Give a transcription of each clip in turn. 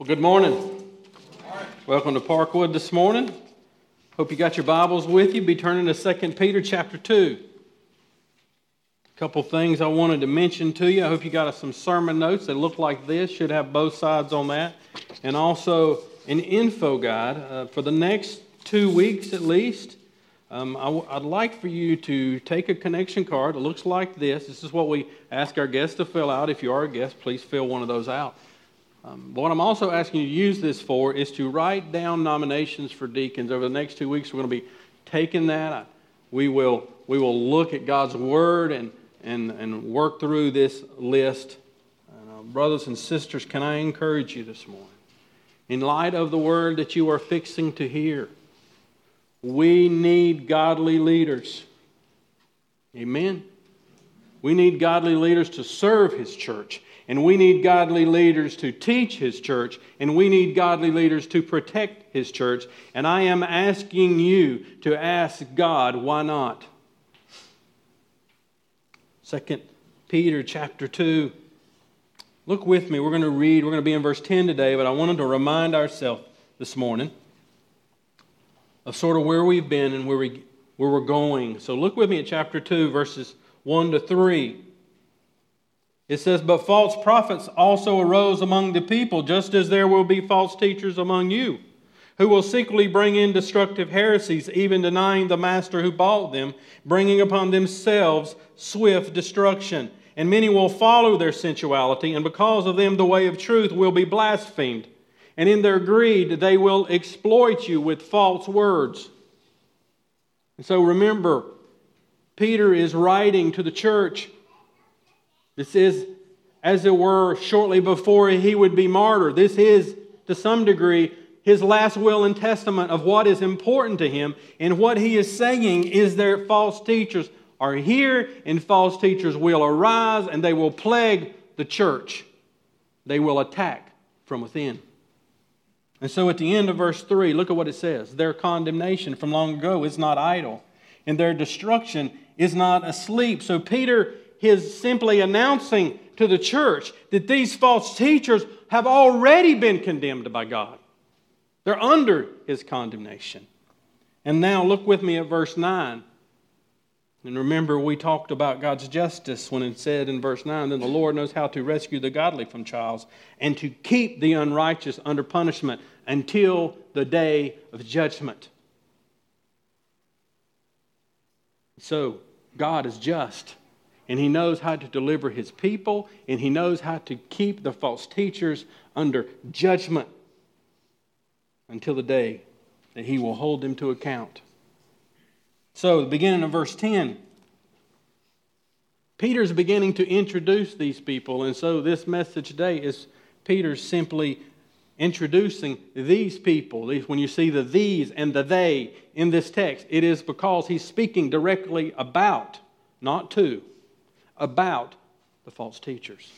Well, good morning. Welcome to Parkwood this morning. Hope you got your Bibles with you. Be turning to 2 Peter chapter 2. A couple things I wanted to mention to you. I hope you got some sermon notes that look like this, should have both sides on that, and also an info guide uh, for the next two weeks at least. Um, i w- I'd like for you to take a connection card. It looks like this. This is what we ask our guests to fill out. If you are a guest, please fill one of those out. Um, what I'm also asking you to use this for is to write down nominations for deacons. Over the next two weeks, we're going to be taking that. We will, we will look at God's Word and, and, and work through this list. And, uh, brothers and sisters, can I encourage you this morning? In light of the Word that you are fixing to hear, we need godly leaders. Amen. We need godly leaders to serve His church. And we need godly leaders to teach His church, and we need godly leaders to protect His church. And I am asking you to ask God, why not? Second Peter chapter 2. Look with me. We're going to read, we're going to be in verse 10 today, but I wanted to remind ourselves this morning of sort of where we've been and where, we, where we're going. So look with me at chapter 2, verses 1 to 3. It says, But false prophets also arose among the people, just as there will be false teachers among you, who will secretly bring in destructive heresies, even denying the master who bought them, bringing upon themselves swift destruction. And many will follow their sensuality, and because of them the way of truth will be blasphemed. And in their greed they will exploit you with false words. And so remember, Peter is writing to the church this is, as it were, shortly before he would be martyred. This is, to some degree, his last will and testament of what is important to him. And what he is saying is that false teachers are here, and false teachers will arise, and they will plague the church. They will attack from within. And so at the end of verse 3, look at what it says. Their condemnation from long ago is not idle, and their destruction is not asleep. So Peter his simply announcing to the church that these false teachers have already been condemned by God. They're under his condemnation. And now look with me at verse 9. And remember, we talked about God's justice when it said in verse 9, Then the Lord knows how to rescue the godly from trials and to keep the unrighteous under punishment until the day of judgment. So, God is just and he knows how to deliver his people, and he knows how to keep the false teachers under judgment until the day that he will hold them to account. So, the beginning of verse 10, Peter's beginning to introduce these people, and so this message today is Peter simply introducing these people. When you see the these and the they in this text, it is because he's speaking directly about, not to, about the false teachers.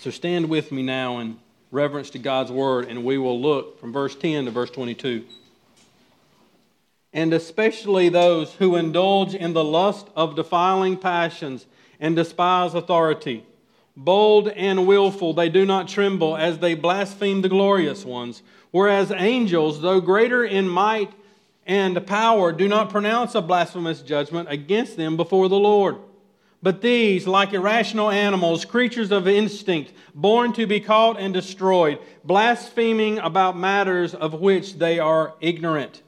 So stand with me now in reverence to God's word, and we will look from verse 10 to verse 22. And especially those who indulge in the lust of defiling passions and despise authority. Bold and willful, they do not tremble as they blaspheme the glorious ones. Whereas angels, though greater in might and power, do not pronounce a blasphemous judgment against them before the Lord. But these, like irrational animals, creatures of instinct, born to be caught and destroyed, blaspheming about matters of which they are ignorant,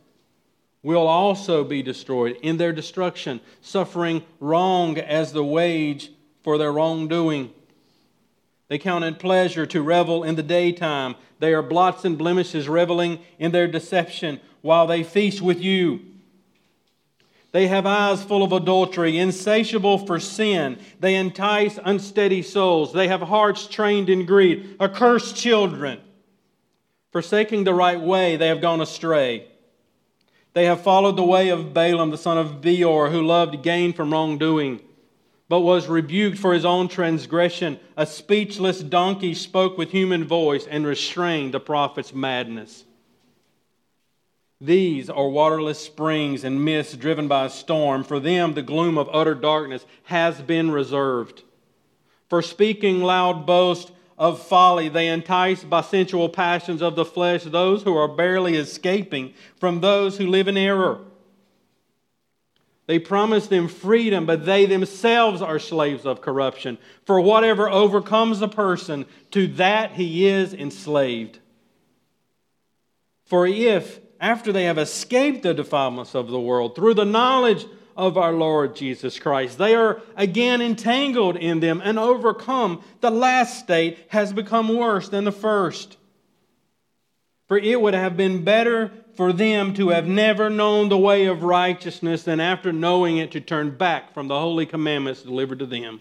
will also be destroyed in their destruction, suffering wrong as the wage for their wrongdoing. They count it pleasure to revel in the daytime. They are blots and blemishes, reveling in their deception while they feast with you. They have eyes full of adultery, insatiable for sin. They entice unsteady souls. They have hearts trained in greed, accursed children. Forsaking the right way, they have gone astray. They have followed the way of Balaam, the son of Beor, who loved gain from wrongdoing, but was rebuked for his own transgression. A speechless donkey spoke with human voice and restrained the prophet's madness. These are waterless springs and mists driven by a storm. For them, the gloom of utter darkness has been reserved. For speaking loud boast of folly. They entice by sensual passions of the flesh those who are barely escaping from those who live in error. They promise them freedom, but they themselves are slaves of corruption. For whatever overcomes a person, to that he is enslaved. For if, after they have escaped the defilements of the world through the knowledge of our Lord Jesus Christ, they are again entangled in them and overcome, the last state has become worse than the first. For it would have been better for them to have never known the way of righteousness than after knowing it to turn back from the holy commandments delivered to them.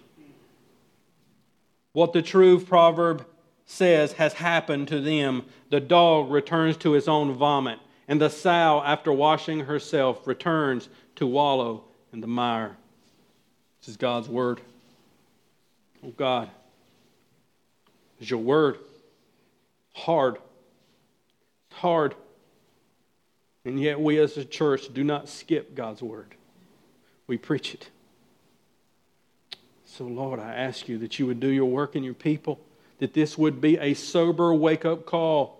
What the true proverb says has happened to them. The dog returns to its own vomit, and the sow, after washing herself, returns to wallow in the mire. This is God's word. Oh God, is your word hard? It's hard. And yet, we as a church do not skip God's word, we preach it. So, Lord, I ask you that you would do your work in your people, that this would be a sober wake up call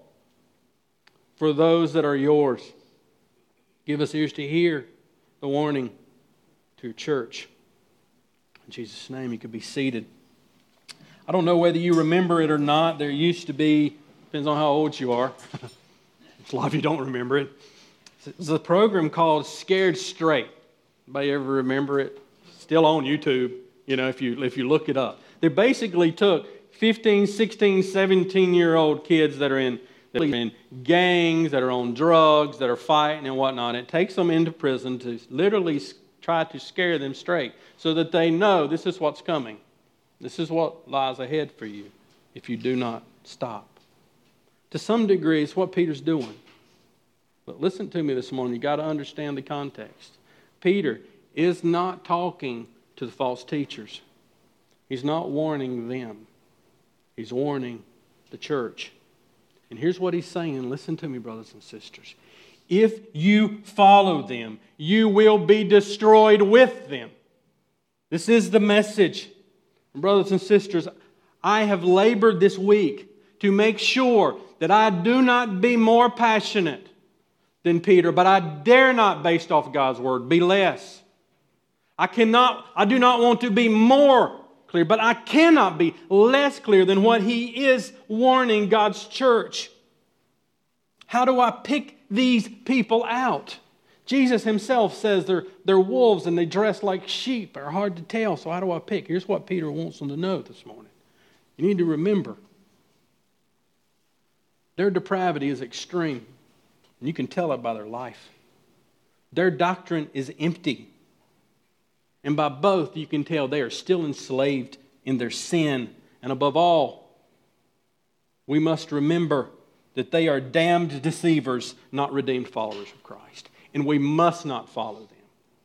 for those that are yours. Give us ears to hear the warning to your church. In Jesus' name, you could be seated. I don't know whether you remember it or not. There used to be, depends on how old you are. a lot of you don't remember it. It's a program called Scared Straight. Anybody ever remember it? Still on YouTube, you know, if you, if you look it up. They basically took 15, 16, 17 year old kids that are in, that are in gangs, that are on drugs, that are fighting and whatnot. It takes them into prison to literally try to scare them straight so that they know this is what's coming. This is what lies ahead for you if you do not stop. To some degree, it's what Peter's doing. But listen to me this morning. You've got to understand the context. Peter is not talking to the false teachers, he's not warning them, he's warning the church. And here's what he's saying listen to me, brothers and sisters. If you follow them, you will be destroyed with them. This is the message. Brothers and sisters, I have labored this week to make sure that I do not be more passionate than Peter, but I dare not, based off God's word, be less. I cannot, I do not want to be more clear, but I cannot be less clear than what he is warning God's church. How do I pick these people out? Jesus himself says they're, they're wolves and they dress like sheep. They're hard to tell, so how do I pick? Here's what Peter wants them to know this morning. You need to remember their depravity is extreme. And you can tell it by their life. Their doctrine is empty. And by both, you can tell they are still enslaved in their sin. And above all, we must remember that they are damned deceivers, not redeemed followers of Christ. And we must not follow them.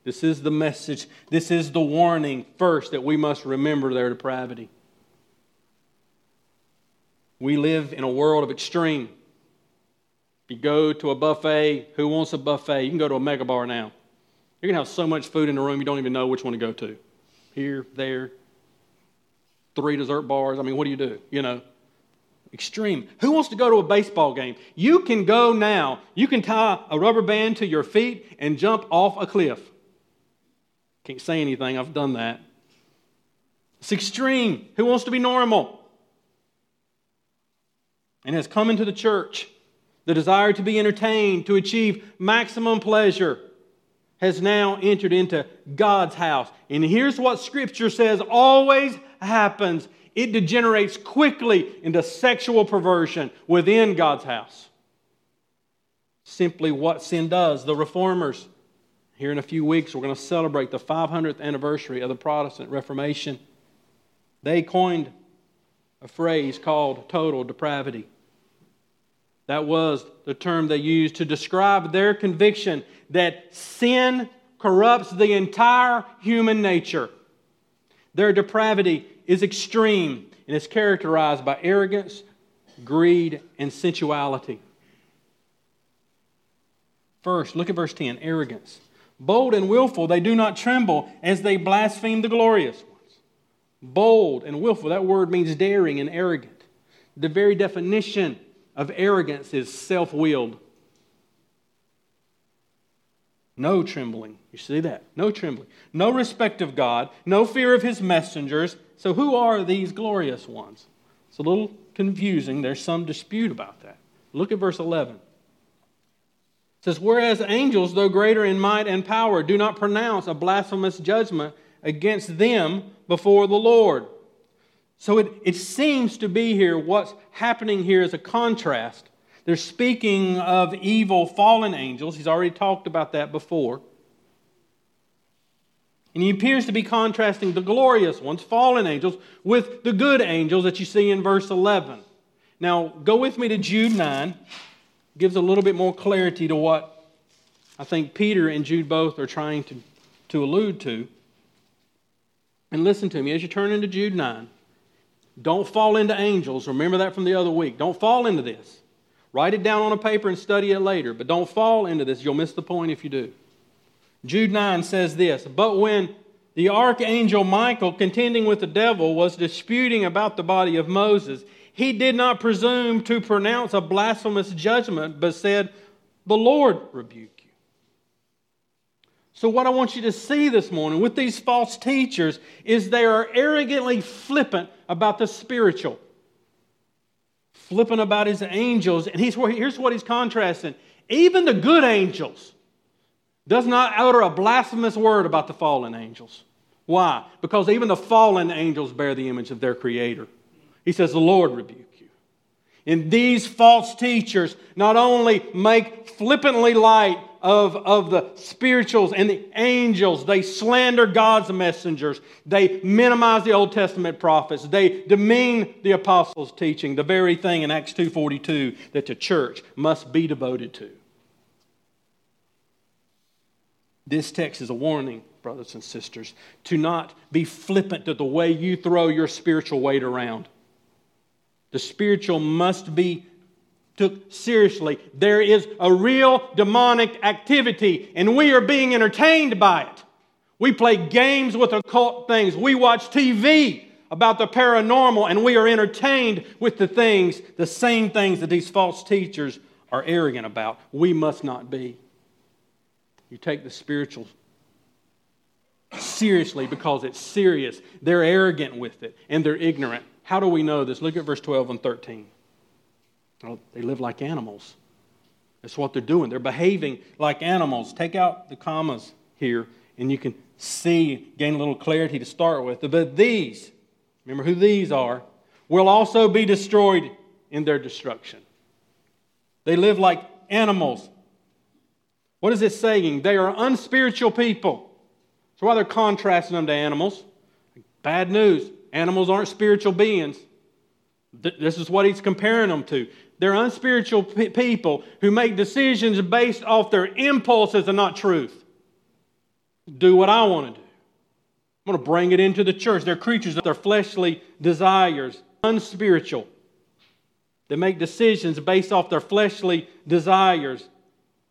This is the message, this is the warning first that we must remember their depravity. We live in a world of extreme. If you go to a buffet, who wants a buffet? You can go to a mega bar now. You're going to have so much food in the room, you don't even know which one to go to. Here, there, three dessert bars. I mean, what do you do? You know, extreme. Who wants to go to a baseball game? You can go now. You can tie a rubber band to your feet and jump off a cliff. Can't say anything, I've done that. It's extreme. Who wants to be normal? And has come into the church the desire to be entertained, to achieve maximum pleasure, has now entered into God's house. And here's what Scripture says always happens it degenerates quickly into sexual perversion within God's house. Simply what sin does. The reformers, here in a few weeks, we're going to celebrate the 500th anniversary of the Protestant Reformation. They coined a phrase called total depravity. That was the term they used to describe their conviction that sin corrupts the entire human nature. Their depravity is extreme and is characterized by arrogance, greed, and sensuality. First, look at verse 10 arrogance. Bold and willful, they do not tremble as they blaspheme the glorious ones. Bold and willful, that word means daring and arrogant. The very definition of arrogance is self willed. No trembling. You see that? No trembling. No respect of God. No fear of his messengers. So, who are these glorious ones? It's a little confusing. There's some dispute about that. Look at verse 11. It says, Whereas angels, though greater in might and power, do not pronounce a blasphemous judgment against them before the Lord. So it, it seems to be here, what's happening here is a contrast they're speaking of evil fallen angels. He's already talked about that before. And he appears to be contrasting the glorious ones, fallen angels, with the good angels that you see in verse 11. Now, go with me to Jude 9. gives a little bit more clarity to what I think Peter and Jude both are trying to, to allude to. And listen to me as you turn into Jude 9. Don't fall into angels. Remember that from the other week. Don't fall into this. Write it down on a paper and study it later, but don't fall into this. You'll miss the point if you do. Jude 9 says this But when the archangel Michael, contending with the devil, was disputing about the body of Moses, he did not presume to pronounce a blasphemous judgment, but said, The Lord rebuke you. So, what I want you to see this morning with these false teachers is they are arrogantly flippant about the spiritual flipping about his angels, and he's, here's what he's contrasting. Even the good angels does not utter a blasphemous word about the fallen angels. Why? Because even the fallen angels bear the image of their Creator. He says, The Lord rebuke. And these false teachers not only make flippantly light of, of the spirituals and the angels. They slander God's messengers. They minimize the Old Testament prophets. They demean the apostles' teaching, the very thing in Acts 2.42 that the church must be devoted to. This text is a warning, brothers and sisters, to not be flippant to the way you throw your spiritual weight around. The spiritual must be took seriously. There is a real demonic activity, and we are being entertained by it. We play games with occult things. We watch TV about the paranormal, and we are entertained with the things, the same things that these false teachers are arrogant about. We must not be. You take the spiritual seriously because it's serious. They're arrogant with it, and they're ignorant. How do we know this? Look at verse 12 and 13. Well, they live like animals. That's what they're doing. They're behaving like animals. Take out the commas here, and you can see, gain a little clarity to start with. But these, remember who these are, will also be destroyed in their destruction. They live like animals. What is it saying? They are unspiritual people. That's why they're contrasting them to animals. Bad news. Animals aren't spiritual beings. This is what he's comparing them to. They're unspiritual people who make decisions based off their impulses and not truth. Do what I want to do. I'm going to bring it into the church. They're creatures of their fleshly desires, unspiritual. They make decisions based off their fleshly desires.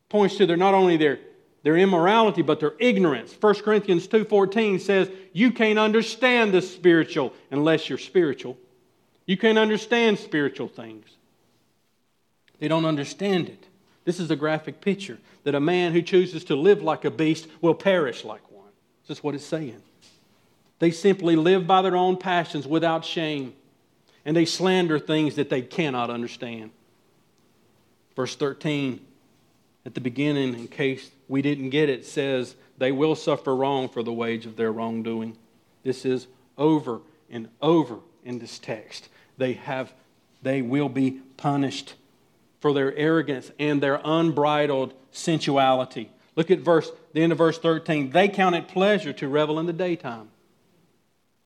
Points to their not only their, their immorality, but their ignorance. 1 Corinthians 2.14 says, you can't understand the spiritual unless you're spiritual. You can't understand spiritual things. They don't understand it. This is a graphic picture that a man who chooses to live like a beast will perish like one. This is what it's saying. They simply live by their own passions without shame, and they slander things that they cannot understand. Verse 13, at the beginning, in case we didn't get it, says, They will suffer wrong for the wage of their wrongdoing. This is over and over in this text. They have they will be punished for their arrogance and their unbridled sensuality. Look at verse, the end of verse 13. They count it pleasure to revel in the daytime.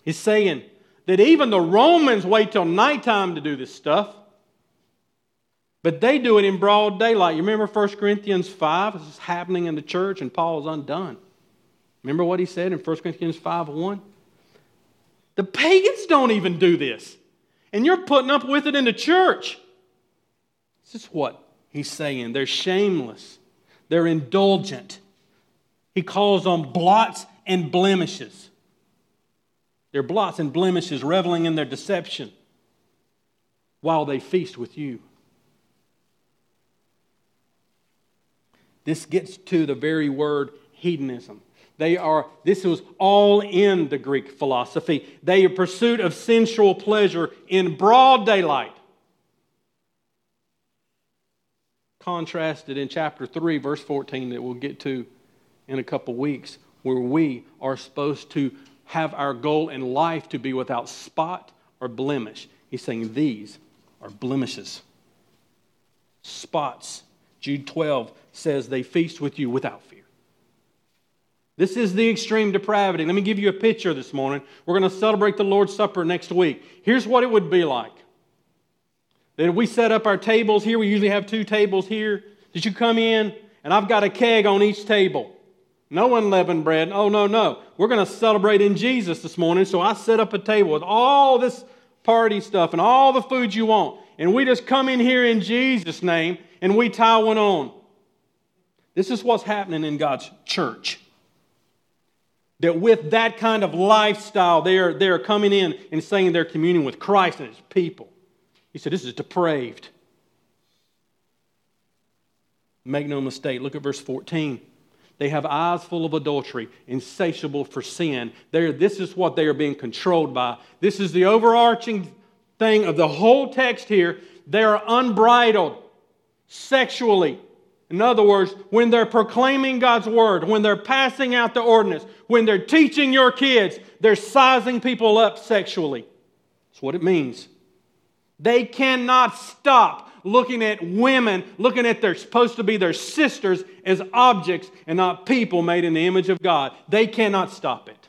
He's saying that even the Romans wait till nighttime to do this stuff, but they do it in broad daylight. You remember 1 Corinthians 5? This is happening in the church, and Paul is undone. Remember what he said in 1 Corinthians 5 1? The pagans don't even do this, and you're putting up with it in the church. This is what he's saying. They're shameless, they're indulgent. He calls them blots and blemishes. They're blots and blemishes, reveling in their deception. while they feast with you. This gets to the very word hedonism. They are, this was all in the Greek philosophy. They are pursuit of sensual pleasure in broad daylight. Contrasted in chapter 3, verse 14, that we'll get to in a couple weeks, where we are supposed to have our goal in life to be without spot or blemish. He's saying these are blemishes, spots. Jude 12 says they feast with you without fear. This is the extreme depravity. Let me give you a picture this morning. We're going to celebrate the Lord's Supper next week. Here's what it would be like. That we set up our tables here, we usually have two tables here. Did you come in and I've got a keg on each table? No unleavened bread. Oh, no, no. We're going to celebrate in Jesus this morning. So I set up a table with all this party stuff and all the food you want. And we just come in here in Jesus' name and we tie one on. This is what's happening in God's church. That with that kind of lifestyle, they are, they are coming in and saying they're communing with Christ and his people. He said, This is depraved. Make no mistake, look at verse 14. They have eyes full of adultery, insatiable for sin. They're, this is what they are being controlled by. This is the overarching thing of the whole text here. They are unbridled sexually. In other words, when they're proclaiming God's word, when they're passing out the ordinance, when they're teaching your kids, they're sizing people up sexually. That's what it means. They cannot stop looking at women, looking at their supposed to be their sisters as objects and not people made in the image of God. They cannot stop it.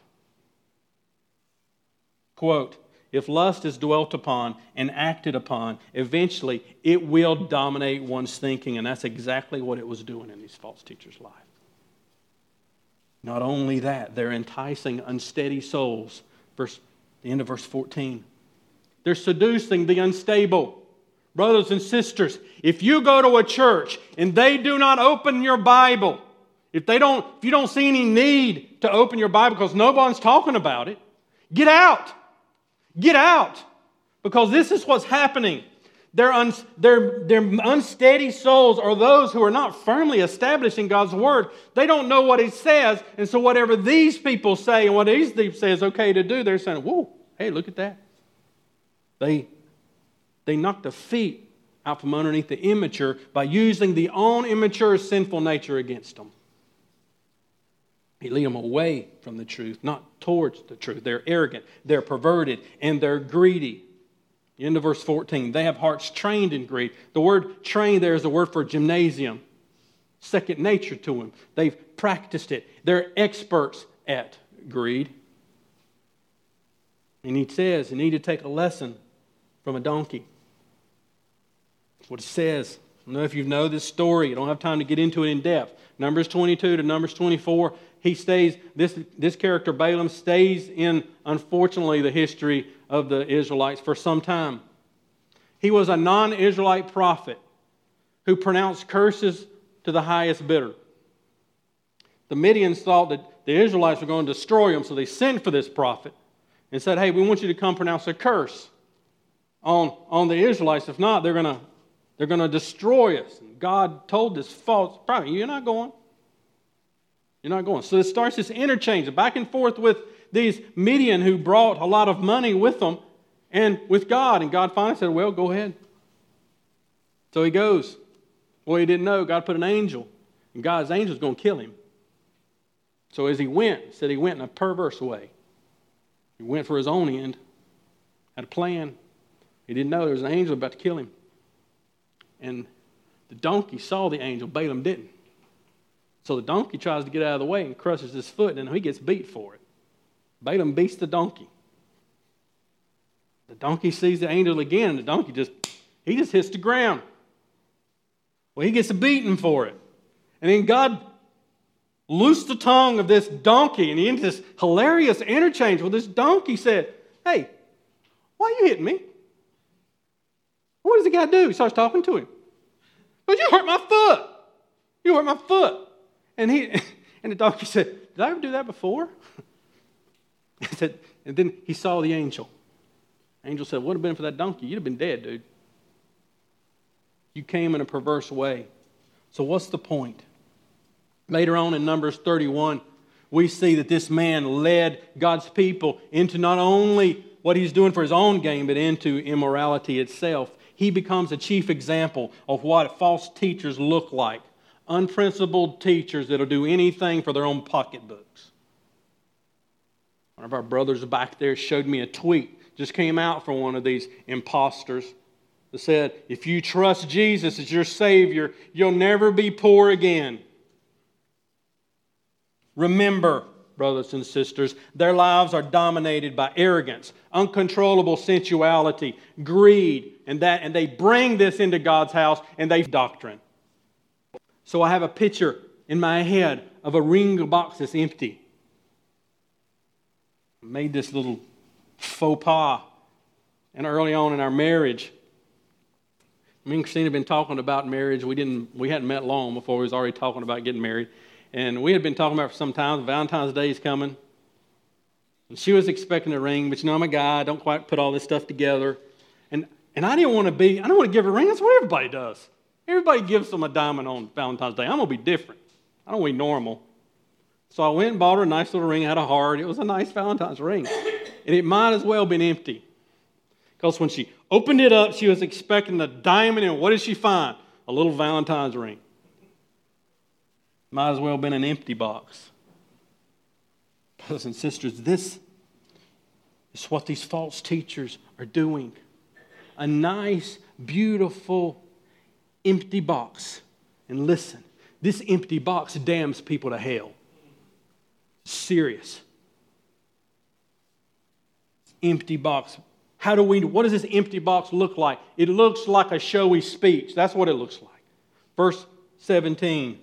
Quote, if lust is dwelt upon and acted upon, eventually it will dominate one's thinking. And that's exactly what it was doing in these false teachers' life. Not only that, they're enticing unsteady souls. Verse, the end of verse 14. They're seducing the unstable. Brothers and sisters, if you go to a church and they do not open your Bible, if they don't, if you don't see any need to open your Bible because no one's talking about it, get out. Get out. Because this is what's happening. Their, un, their, their unsteady souls are those who are not firmly established in God's Word. They don't know what He says, and so whatever these people say and what these people say is okay to do, they're saying, Whoa, hey, look at that. They, they knock the feet out from underneath the immature by using the own immature sinful nature against them. He lead them away from the truth, not towards the truth. They're arrogant, they're perverted, and they're greedy. End of verse 14. They have hearts trained in greed. The word trained there is a word for gymnasium, second nature to them. They've practiced it, they're experts at greed. And he says you need to take a lesson from a donkey. That's what it says. I don't know if you know this story. I don't have time to get into it in depth. Numbers 22 to Numbers 24 he stays, this, this character, Balaam, stays in, unfortunately, the history of the Israelites for some time. He was a non Israelite prophet who pronounced curses to the highest bidder. The Midians thought that the Israelites were going to destroy them, so they sent for this prophet and said, Hey, we want you to come pronounce a curse on, on the Israelites. If not, they're going to they're going to destroy us. And God told this false prophet, You're not going. You're not going. So it starts this interchange back and forth with these Midian who brought a lot of money with them and with God. And God finally said, Well, go ahead. So he goes. Well, he didn't know. God put an angel, and God's angel is going to kill him. So as he went, said he went in a perverse way. He went for his own end, had a plan. He didn't know there was an angel about to kill him. And the donkey saw the angel, Balaam didn't. So the donkey tries to get out of the way and crushes his foot, and he gets beat for it. Balaam beats the donkey. The donkey sees the angel again, and the donkey just, he just hits the ground. Well, he gets a beating for it. And then God loosed the tongue of this donkey, and he into this hilarious interchange with this donkey said, Hey, why are you hitting me? What does the guy do? He starts talking to him. But you hurt my foot. You hurt my foot. And, he, and the donkey said, Did I ever do that before? Said, and then he saw the angel. Angel said, Would have been for that donkey, you'd have been dead, dude. You came in a perverse way. So, what's the point? Later on in Numbers 31, we see that this man led God's people into not only what he's doing for his own gain, but into immorality itself. He becomes a chief example of what false teachers look like unprincipled teachers that'll do anything for their own pocketbooks. One of our brothers back there showed me a tweet, just came out from one of these imposters that said, If you trust Jesus as your Savior, you'll never be poor again. Remember, brothers and sisters, their lives are dominated by arrogance, uncontrollable sensuality, greed, and that, and they bring this into God's house and they doctrine. So I have a picture in my head of a ring box that's empty. I made this little faux pas, and early on in our marriage, me and Christina had been talking about marriage. We didn't, we hadn't met long before we was already talking about getting married. And we had been talking about for some time, Valentine's Day is coming. And she was expecting a ring, but you know, I'm a guy, I don't quite put all this stuff together. And, and I didn't want to be, I don't want to give her a ring. That's what everybody does. Everybody gives them a diamond on Valentine's Day. I'm going to be different. I don't want be normal. So I went and bought her a nice little ring, had a heart. It was a nice Valentine's ring. And it might as well have been empty. Because when she opened it up, she was expecting a diamond, and what did she find? A little Valentine's ring. Might as well have been an empty box. Brothers and sisters, this is what these false teachers are doing. A nice, beautiful, empty box. And listen, this empty box damns people to hell. Serious. Empty box. How do we, what does this empty box look like? It looks like a showy speech. That's what it looks like. Verse 17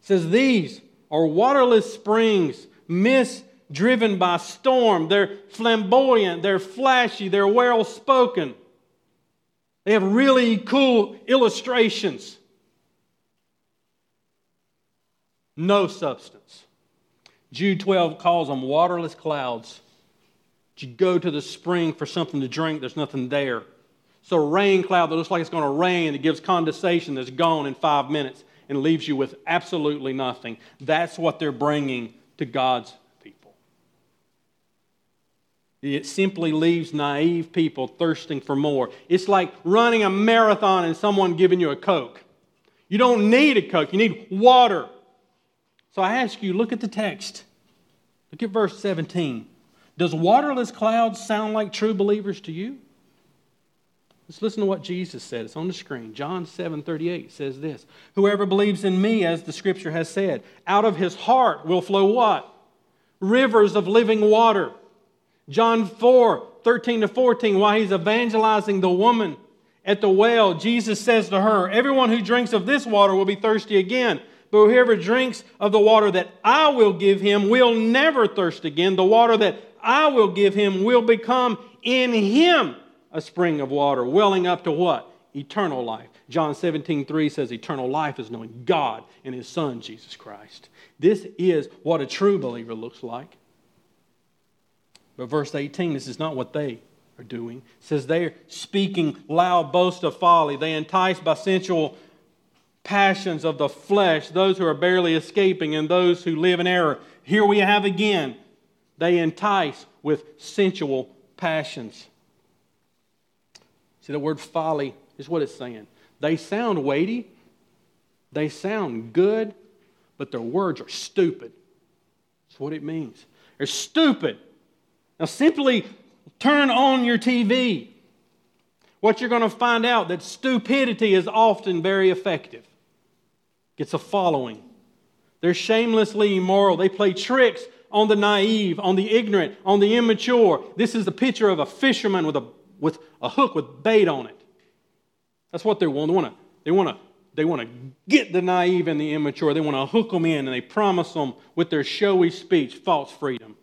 says, These are waterless springs, mist driven by storm. They're flamboyant, they're flashy, they're well spoken. They have really cool illustrations. No substance. Jude 12 calls them waterless clouds. You go to the spring for something to drink, there's nothing there. So, a rain cloud that looks like it's going to rain, it gives condensation that's gone in five minutes and leaves you with absolutely nothing. That's what they're bringing to God's. It simply leaves naive people thirsting for more. It's like running a marathon and someone giving you a Coke. You don't need a Coke, you need water. So I ask you, look at the text. Look at verse 17. Does waterless clouds sound like true believers to you? Let's listen to what Jesus said. It's on the screen. John 7 38 says this Whoever believes in me, as the scripture has said, out of his heart will flow what? Rivers of living water. John 4 13 to 14, while he's evangelizing the woman at the well, Jesus says to her, Everyone who drinks of this water will be thirsty again. But whoever drinks of the water that I will give him will never thirst again. The water that I will give him will become in him a spring of water welling up to what? Eternal life. John 17, 3 says, Eternal life is knowing God and His Son, Jesus Christ. This is what a true believer looks like. But verse 18, this is not what they are doing. It says they're speaking loud boast of folly. They entice by sensual passions of the flesh those who are barely escaping and those who live in error. Here we have again, they entice with sensual passions. See, the word folly is what it's saying. They sound weighty, they sound good, but their words are stupid. That's what it means. They're stupid. Now, simply turn on your TV. What you're going to find out that stupidity is often very effective. Gets a following. They're shamelessly immoral. They play tricks on the naive, on the ignorant, on the immature. This is the picture of a fisherman with a with a hook with bait on it. That's what they want. They want to, they want to, they want to get the naive and the immature. They want to hook them in and they promise them with their showy speech false freedom.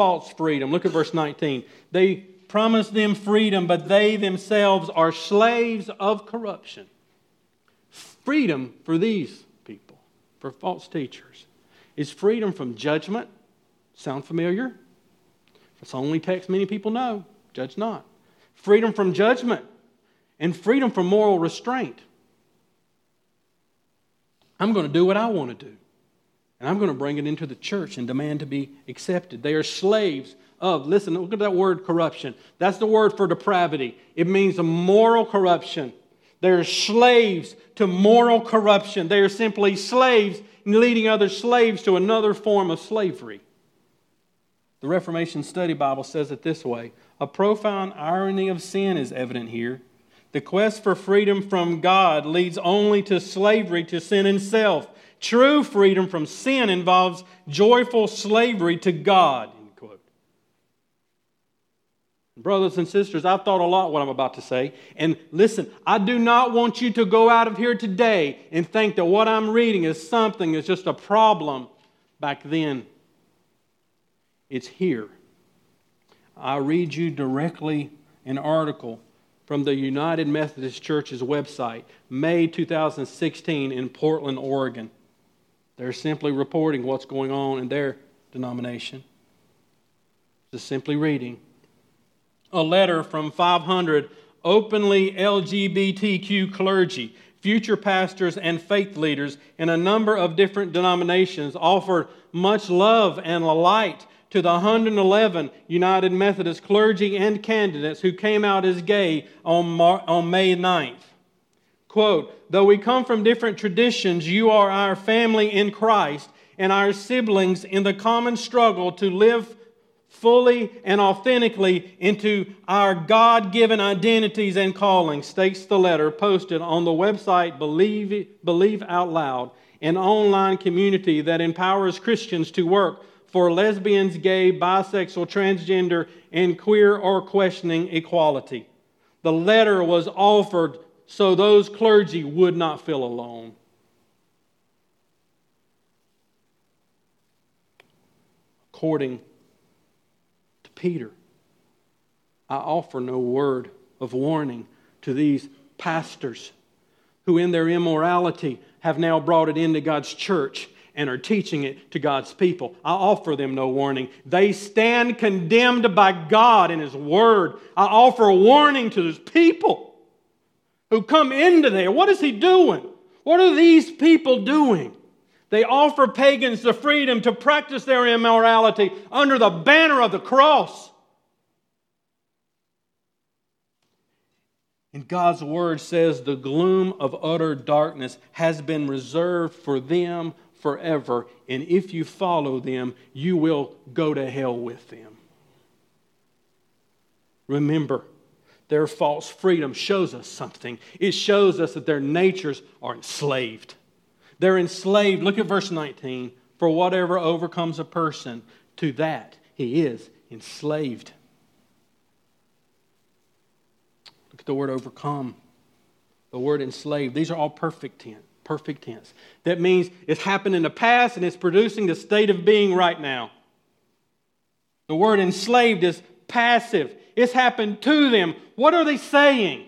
False freedom. Look at verse 19. They promise them freedom, but they themselves are slaves of corruption. Freedom for these people, for false teachers, is freedom from judgment. Sound familiar? It's the only text many people know. Judge not. Freedom from judgment. and freedom from moral restraint. I'm going to do what I want to do. And I'm going to bring it into the church and demand to be accepted. They are slaves of, listen, look at that word corruption. That's the word for depravity. It means a moral corruption. They're slaves to moral corruption. They are simply slaves leading other slaves to another form of slavery. The Reformation Study Bible says it this way A profound irony of sin is evident here. The quest for freedom from God leads only to slavery to sin and self. True freedom from sin involves joyful slavery to God. Brothers and sisters, I've thought a lot what I'm about to say. And listen, I do not want you to go out of here today and think that what I'm reading is something that's just a problem back then. It's here. I read you directly an article from the United Methodist Church's website, May 2016 in Portland, Oregon. They're simply reporting what's going on in their denomination. Just simply reading a letter from 500 openly LGBTQ clergy, future pastors, and faith leaders in a number of different denominations offered much love and light to the 111 United Methodist clergy and candidates who came out as gay on, Mar- on May 9th. Quote, though we come from different traditions, you are our family in Christ and our siblings in the common struggle to live fully and authentically into our God given identities and callings, states the letter posted on the website Believe, Believe Out Loud, an online community that empowers Christians to work for lesbians, gay, bisexual, transgender, and queer or questioning equality. The letter was offered so those clergy would not feel alone. According to Peter, I offer no word of warning to these pastors who, in their immorality, have now brought it into God's church and are teaching it to God's people. I offer them no warning. They stand condemned by God and His Word. I offer a warning to those people who come into there. What is He doing? What are these people doing? They offer pagans the freedom to practice their immorality under the banner of the cross. And God's word says the gloom of utter darkness has been reserved for them forever. And if you follow them, you will go to hell with them. Remember, their false freedom shows us something. It shows us that their natures are enslaved. They're enslaved. Look at verse 19. For whatever overcomes a person, to that he is enslaved. Look at the word overcome, the word enslaved. These are all perfect tense. Perfect tense. That means it's happened in the past and it's producing the state of being right now. The word enslaved is passive. It's happened to them. What are they saying?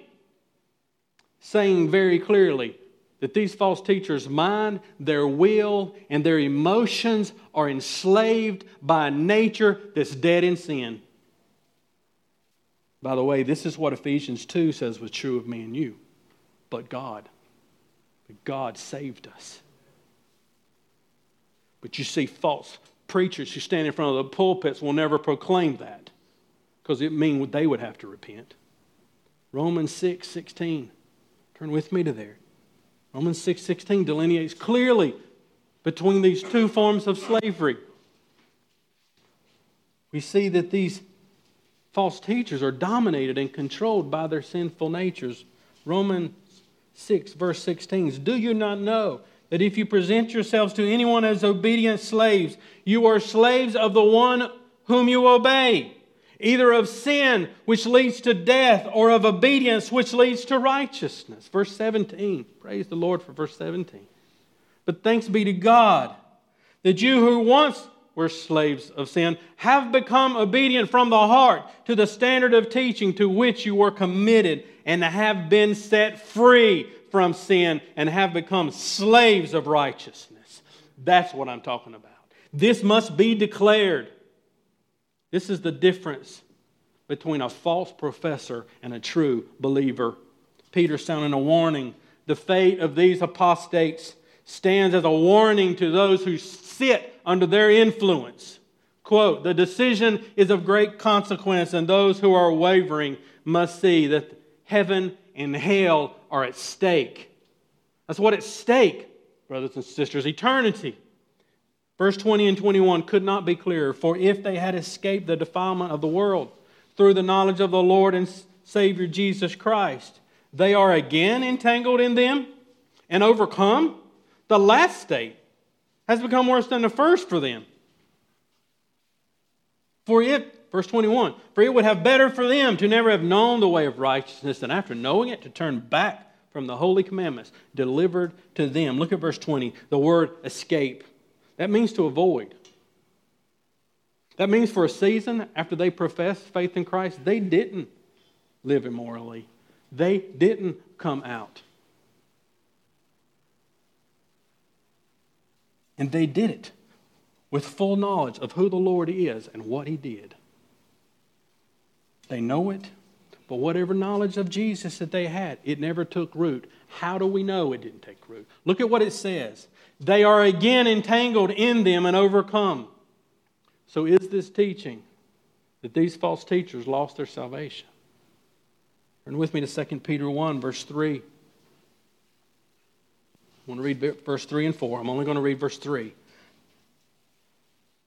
Saying very clearly, that these false teachers' mind, their will, and their emotions are enslaved by a nature that's dead in sin. By the way, this is what Ephesians 2 says was true of me and you. But God, but God saved us. But you see, false preachers who stand in front of the pulpits will never proclaim that because it means they would have to repent. Romans 6 16. Turn with me to there. Romans 6:16 delineates clearly between these two forms of slavery. We see that these false teachers are dominated and controlled by their sinful natures. Romans 6 verse 16 Do you not know that if you present yourselves to anyone as obedient slaves, you are slaves of the one whom you obey? Either of sin, which leads to death, or of obedience, which leads to righteousness. Verse 17. Praise the Lord for verse 17. But thanks be to God that you who once were slaves of sin have become obedient from the heart to the standard of teaching to which you were committed and have been set free from sin and have become slaves of righteousness. That's what I'm talking about. This must be declared. This is the difference between a false professor and a true believer. Peter sounding a warning. The fate of these apostates stands as a warning to those who sit under their influence. Quote, the decision is of great consequence, and those who are wavering must see that heaven and hell are at stake. That's what at stake, brothers and sisters, eternity. Verse 20 and 21 could not be clearer. For if they had escaped the defilement of the world through the knowledge of the Lord and Savior Jesus Christ, they are again entangled in them and overcome. The last state has become worse than the first for them. For it, verse 21, for it would have better for them to never have known the way of righteousness than after knowing it to turn back from the holy commandments delivered to them. Look at verse 20, the word escape. That means to avoid. That means for a season after they professed faith in Christ, they didn't live immorally. They didn't come out. And they did it with full knowledge of who the Lord is and what He did. They know it, but whatever knowledge of Jesus that they had, it never took root. How do we know it didn't take root? Look at what it says. They are again entangled in them and overcome. So, is this teaching that these false teachers lost their salvation? Turn with me to 2 Peter 1, verse 3. I want to read verse 3 and 4. I'm only going to read verse 3.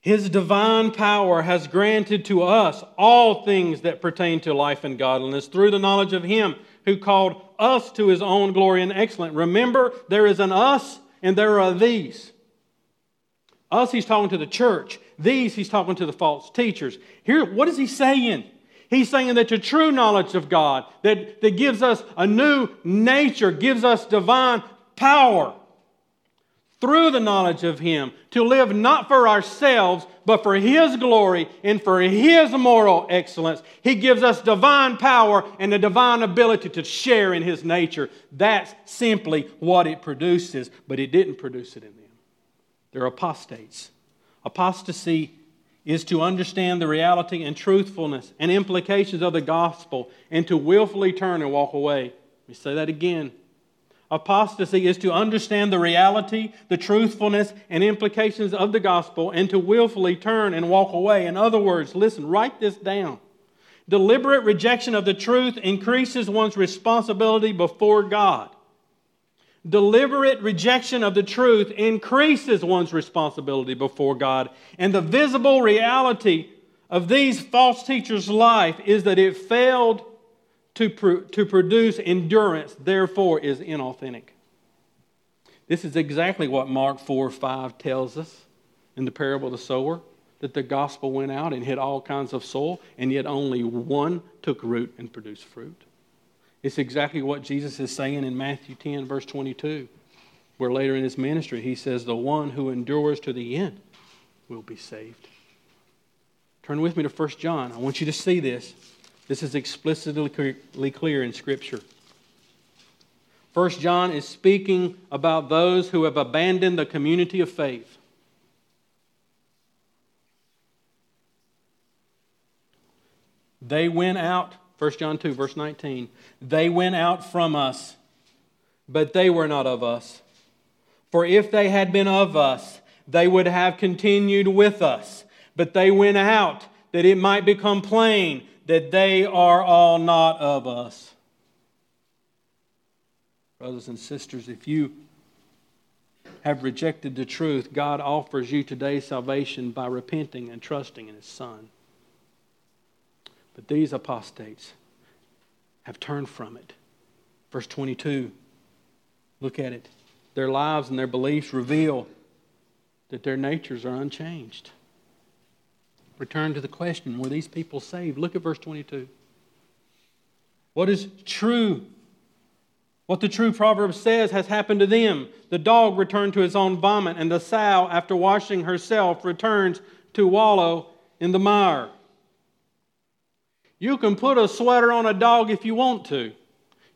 His divine power has granted to us all things that pertain to life and godliness through the knowledge of Him who called us to His own glory and excellence. Remember, there is an us and there are these. Us, He's talking to the church. These, He's talking to the false teachers. Here, what is He saying? He's saying that the true knowledge of God, that, that gives us a new nature, gives us divine power through the knowledge of Him to live not for ourselves, but for His glory and for His moral excellence. He gives us divine power and the divine ability to share in His nature. That's simply what it produces, but it didn't produce it in them. They're apostates. Apostasy is to understand the reality and truthfulness and implications of the gospel and to willfully turn and walk away. Let me say that again. Apostasy is to understand the reality, the truthfulness, and implications of the gospel and to willfully turn and walk away. In other words, listen, write this down. Deliberate rejection of the truth increases one's responsibility before God. Deliberate rejection of the truth increases one's responsibility before God. And the visible reality of these false teachers' life is that it failed to, to produce endurance, therefore, is inauthentic. This is exactly what Mark 4 5 tells us in the parable of the sower that the gospel went out and hit all kinds of soil, and yet only one took root and produced fruit. It's exactly what Jesus is saying in Matthew 10, verse 22, where later in his ministry he says, The one who endures to the end will be saved. Turn with me to 1 John. I want you to see this. This is explicitly clear in Scripture. First John is speaking about those who have abandoned the community of faith. They went out, 1 John 2, verse 19. They went out from us, but they were not of us. For if they had been of us, they would have continued with us. But they went out that it might become plain that they are all not of us. Brothers and sisters, if you have rejected the truth, God offers you today salvation by repenting and trusting in His Son. But these apostates have turned from it. Verse 22, look at it. Their lives and their beliefs reveal that their natures are unchanged return to the question were these people saved? Look at verse 22. What is true? What the true proverb says has happened to them. The dog returned to his own vomit, and the sow, after washing herself, returns to wallow in the mire. You can put a sweater on a dog if you want to.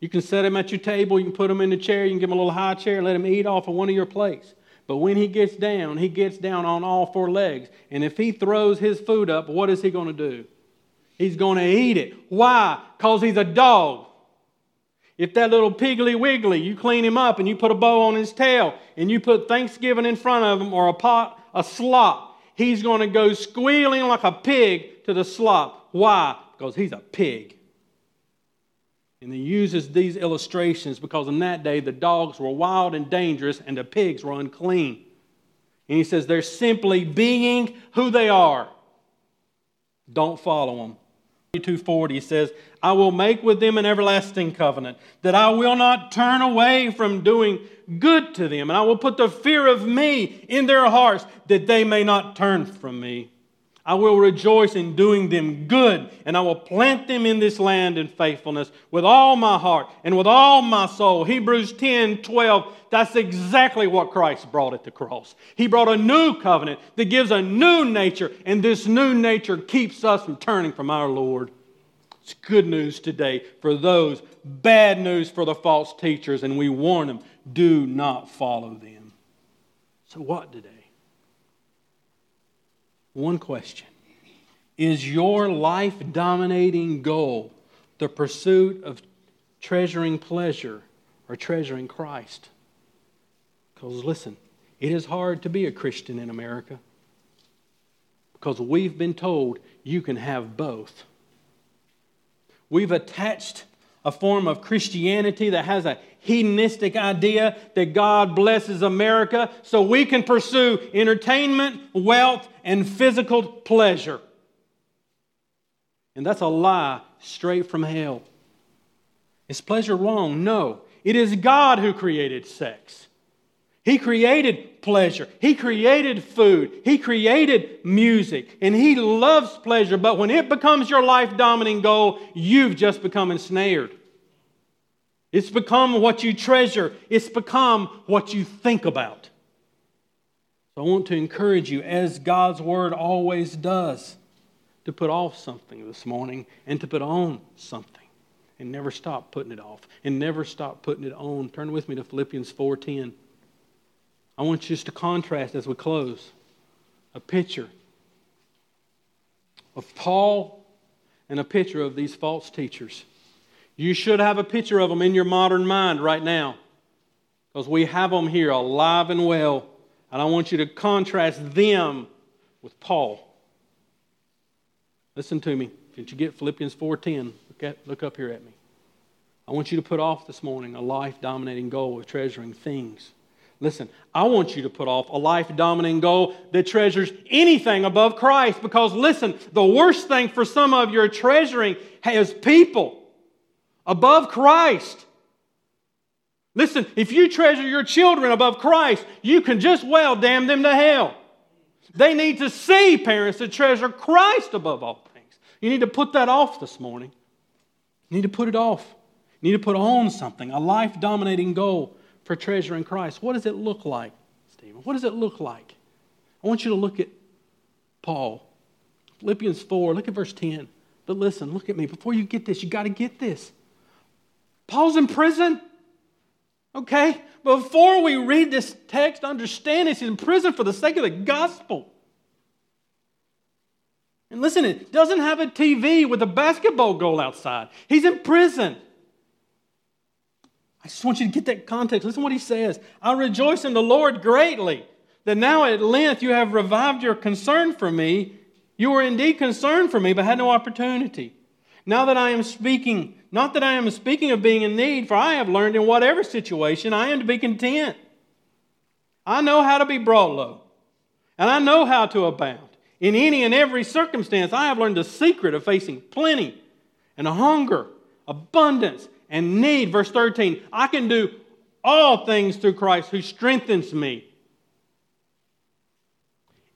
You can set him at your table, you can put him in the chair, you can give him a little high chair, let him eat off of one of your plates. But when he gets down, he gets down on all four legs. And if he throws his food up, what is he going to do? He's going to eat it. Why? Because he's a dog. If that little piggly wiggly, you clean him up and you put a bow on his tail and you put Thanksgiving in front of him or a pot, a slop, he's going to go squealing like a pig to the slop. Why? Because he's a pig. And he uses these illustrations because in that day the dogs were wild and dangerous and the pigs were unclean. And he says they're simply being who they are. Don't follow them. 240 says, I will make with them an everlasting covenant, that I will not turn away from doing good to them, and I will put the fear of me in their hearts, that they may not turn from me. I will rejoice in doing them good, and I will plant them in this land in faithfulness with all my heart and with all my soul. Hebrews 10 12, that's exactly what Christ brought at the cross. He brought a new covenant that gives a new nature, and this new nature keeps us from turning from our Lord. It's good news today for those, bad news for the false teachers, and we warn them do not follow them. So, what today? One question Is your life dominating goal the pursuit of treasuring pleasure or treasuring Christ? Because listen, it is hard to be a Christian in America because we've been told you can have both. We've attached a form of Christianity that has a hedonistic idea that God blesses America so we can pursue entertainment, wealth, and physical pleasure. And that's a lie straight from hell. Is pleasure wrong? No. It is God who created sex. He created pleasure. He created food. He created music. And He loves pleasure. But when it becomes your life dominating goal, you've just become ensnared. It's become what you treasure, it's become what you think about. So I want to encourage you, as God's Word always does, to put off something this morning and to put on something. And never stop putting it off. And never stop putting it on. Turn with me to Philippians 4:10. I want you just to contrast as we close a picture of Paul and a picture of these false teachers. You should have a picture of them in your modern mind right now because we have them here alive and well. And I want you to contrast them with Paul. Listen to me. Did you get Philippians 4.10? Look, look up here at me. I want you to put off this morning a life dominating goal of treasuring things. Listen, I want you to put off a life dominating goal that treasures anything above Christ because, listen, the worst thing for some of you are treasuring is people above Christ. Listen, if you treasure your children above Christ, you can just well damn them to hell. They need to see, parents, that treasure Christ above all things. You need to put that off this morning. You need to put it off. You need to put on something, a life dominating goal for treasuring Christ. What does it look like, Stephen? What does it look like? I want you to look at Paul. Philippians 4, look at verse 10. But listen, look at me. Before you get this, you got to get this. Paul's in prison. Okay? Before we read this text, understand this. He's in prison for the sake of the gospel. And listen, it doesn't have a TV with a basketball goal outside. He's in prison. I just want you to get that context. Listen to what he says. I rejoice in the Lord greatly that now at length you have revived your concern for me. You were indeed concerned for me, but had no opportunity. Now that I am speaking, not that I am speaking of being in need, for I have learned in whatever situation I am to be content. I know how to be brought low, and I know how to abound. In any and every circumstance, I have learned the secret of facing plenty and hunger, abundance, and need. Verse 13 I can do all things through Christ who strengthens me.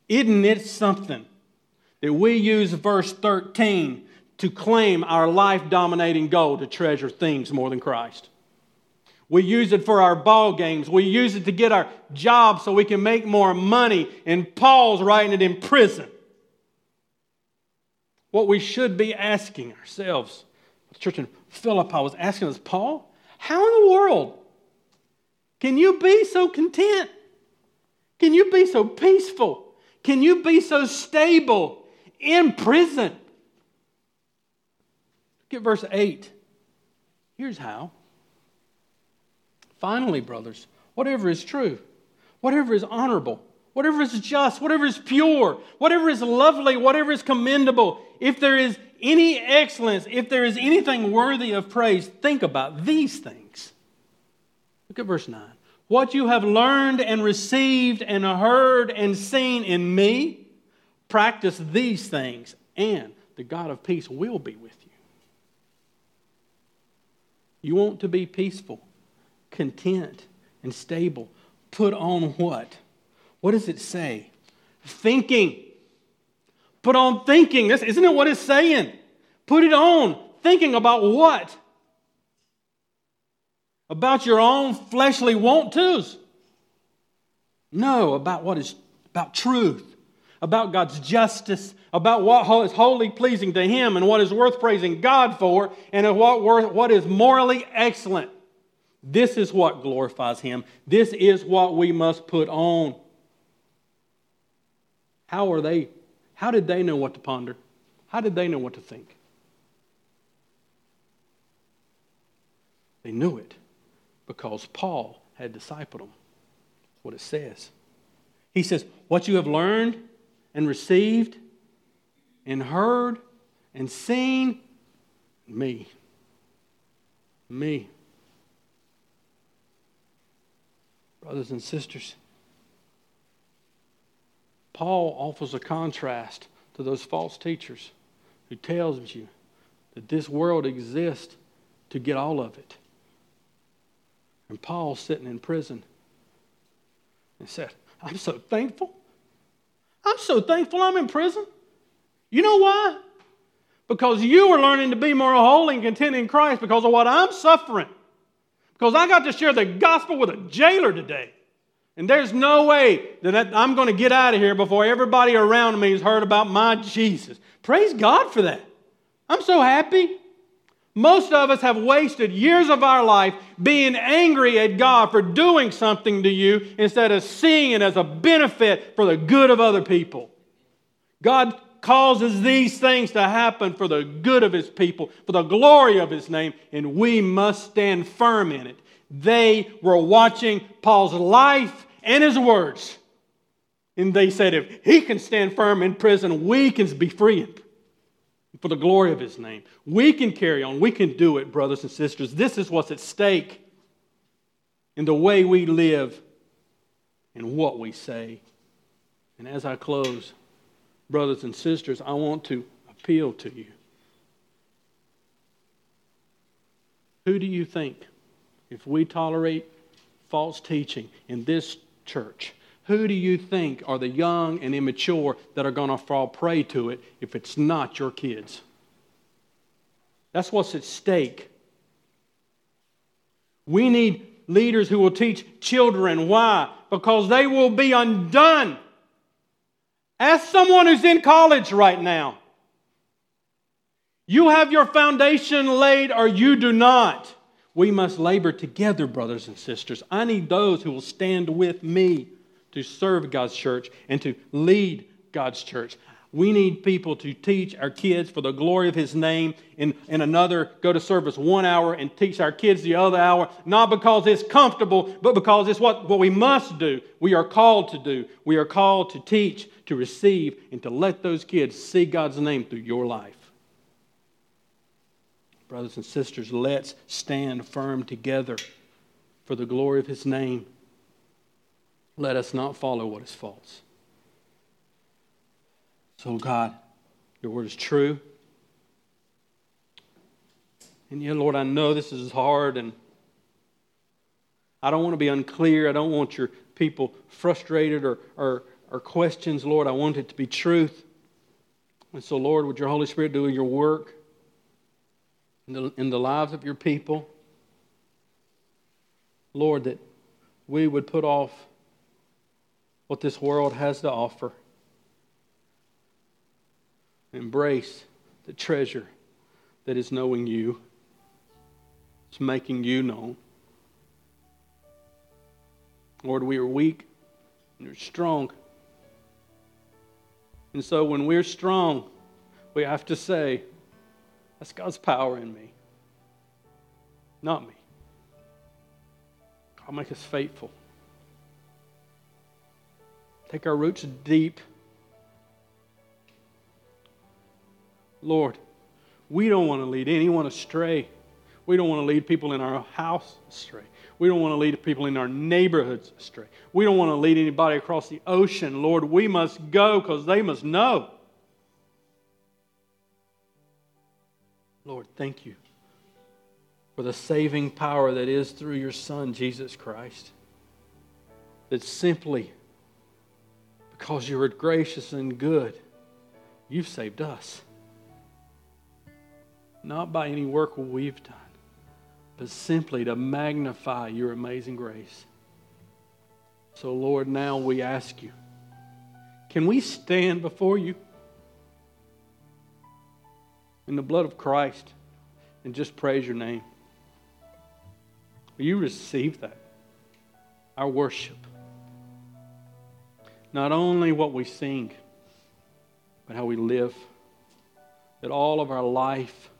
Isn't it something that we use verse 13 to claim our life dominating goal to treasure things more than Christ. We use it for our ball games. We use it to get our job so we can make more money. And Paul's writing it in prison. What we should be asking ourselves, church in Philippi was asking us, Paul, how in the world can you be so content? Can you be so peaceful? Can you be so stable in prison? Look at verse 8. Here's how Finally, brothers, whatever is true, whatever is honorable, whatever is just, whatever is pure, whatever is lovely, whatever is commendable, if there is any excellence, if there is anything worthy of praise, think about these things. Look at verse 9. What you have learned and received and heard and seen in me, practice these things, and the God of peace will be with you. You want to be peaceful, content, and stable. Put on what? What does it say? Thinking. Put on thinking. This Isn't it what it's saying? Put it on. Thinking about what? About your own fleshly want tos. No, about what is about truth, about God's justice, about what is wholly pleasing to Him and what is worth praising God for, and what, what is morally excellent. This is what glorifies Him. This is what we must put on. How are they? How did they know what to ponder? How did they know what to think? They knew it because Paul had discipled them. That's what it says. He says, What you have learned and received and heard and seen, me. Me. Brothers and sisters, Paul offers a contrast to those false teachers who tells you that this world exists to get all of it. And Paul's sitting in prison and said, I'm so thankful. I'm so thankful I'm in prison. You know why? Because you are learning to be more holy and content in Christ because of what I'm suffering. Because I got to share the gospel with a jailer today. And there's no way that I'm going to get out of here before everybody around me has heard about my Jesus. Praise God for that. I'm so happy. Most of us have wasted years of our life being angry at God for doing something to you instead of seeing it as a benefit for the good of other people. God causes these things to happen for the good of His people, for the glory of His name, and we must stand firm in it. They were watching Paul's life and his words. And they said, if he can stand firm in prison, we can be free for the glory of his name. We can carry on. We can do it, brothers and sisters. This is what's at stake in the way we live and what we say. And as I close, brothers and sisters, I want to appeal to you. Who do you think if we tolerate false teaching in this church, who do you think are the young and immature that are going to fall prey to it if it's not your kids? That's what's at stake. We need leaders who will teach children. Why? Because they will be undone. Ask someone who's in college right now. You have your foundation laid or you do not. We must labor together, brothers and sisters. I need those who will stand with me to serve God's church and to lead God's church. We need people to teach our kids for the glory of His name, and, another go to service one hour and teach our kids the other hour, not because it's comfortable, but because it's what, what we must do. We are called to do. We are called to teach, to receive, and to let those kids see God's name through your life. Brothers and sisters, let's stand firm together for the glory of his name. Let us not follow what is false. So, God, your word is true. And yet, Lord, I know this is hard, and I don't want to be unclear. I don't want your people frustrated or, or, or questions, Lord. I want it to be truth. And so, Lord, would your Holy Spirit do your work? In the, in the lives of your people. Lord, that we would put off what this world has to offer, embrace the treasure that is knowing you, it's making you known. Lord, we are weak and you're strong. And so when we're strong, we have to say, that's God's power in me, not me. God, make us faithful. Take our roots deep. Lord, we don't want to lead anyone astray. We don't want to lead people in our house astray. We don't want to lead people in our neighborhoods astray. We don't want to lead anybody across the ocean. Lord, we must go because they must know. Lord, thank you for the saving power that is through your Son, Jesus Christ. That simply because you are gracious and good, you've saved us. Not by any work we've done, but simply to magnify your amazing grace. So, Lord, now we ask you can we stand before you in the blood of Christ and just praise your name? Will you receive that? Our worship. Not only what we sing, but how we live. That all of our life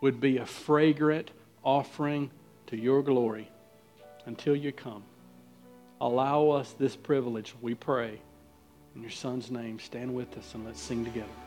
would be a fragrant offering to your glory until you come. Allow us this privilege, we pray. In your Son's name, stand with us and let's sing together.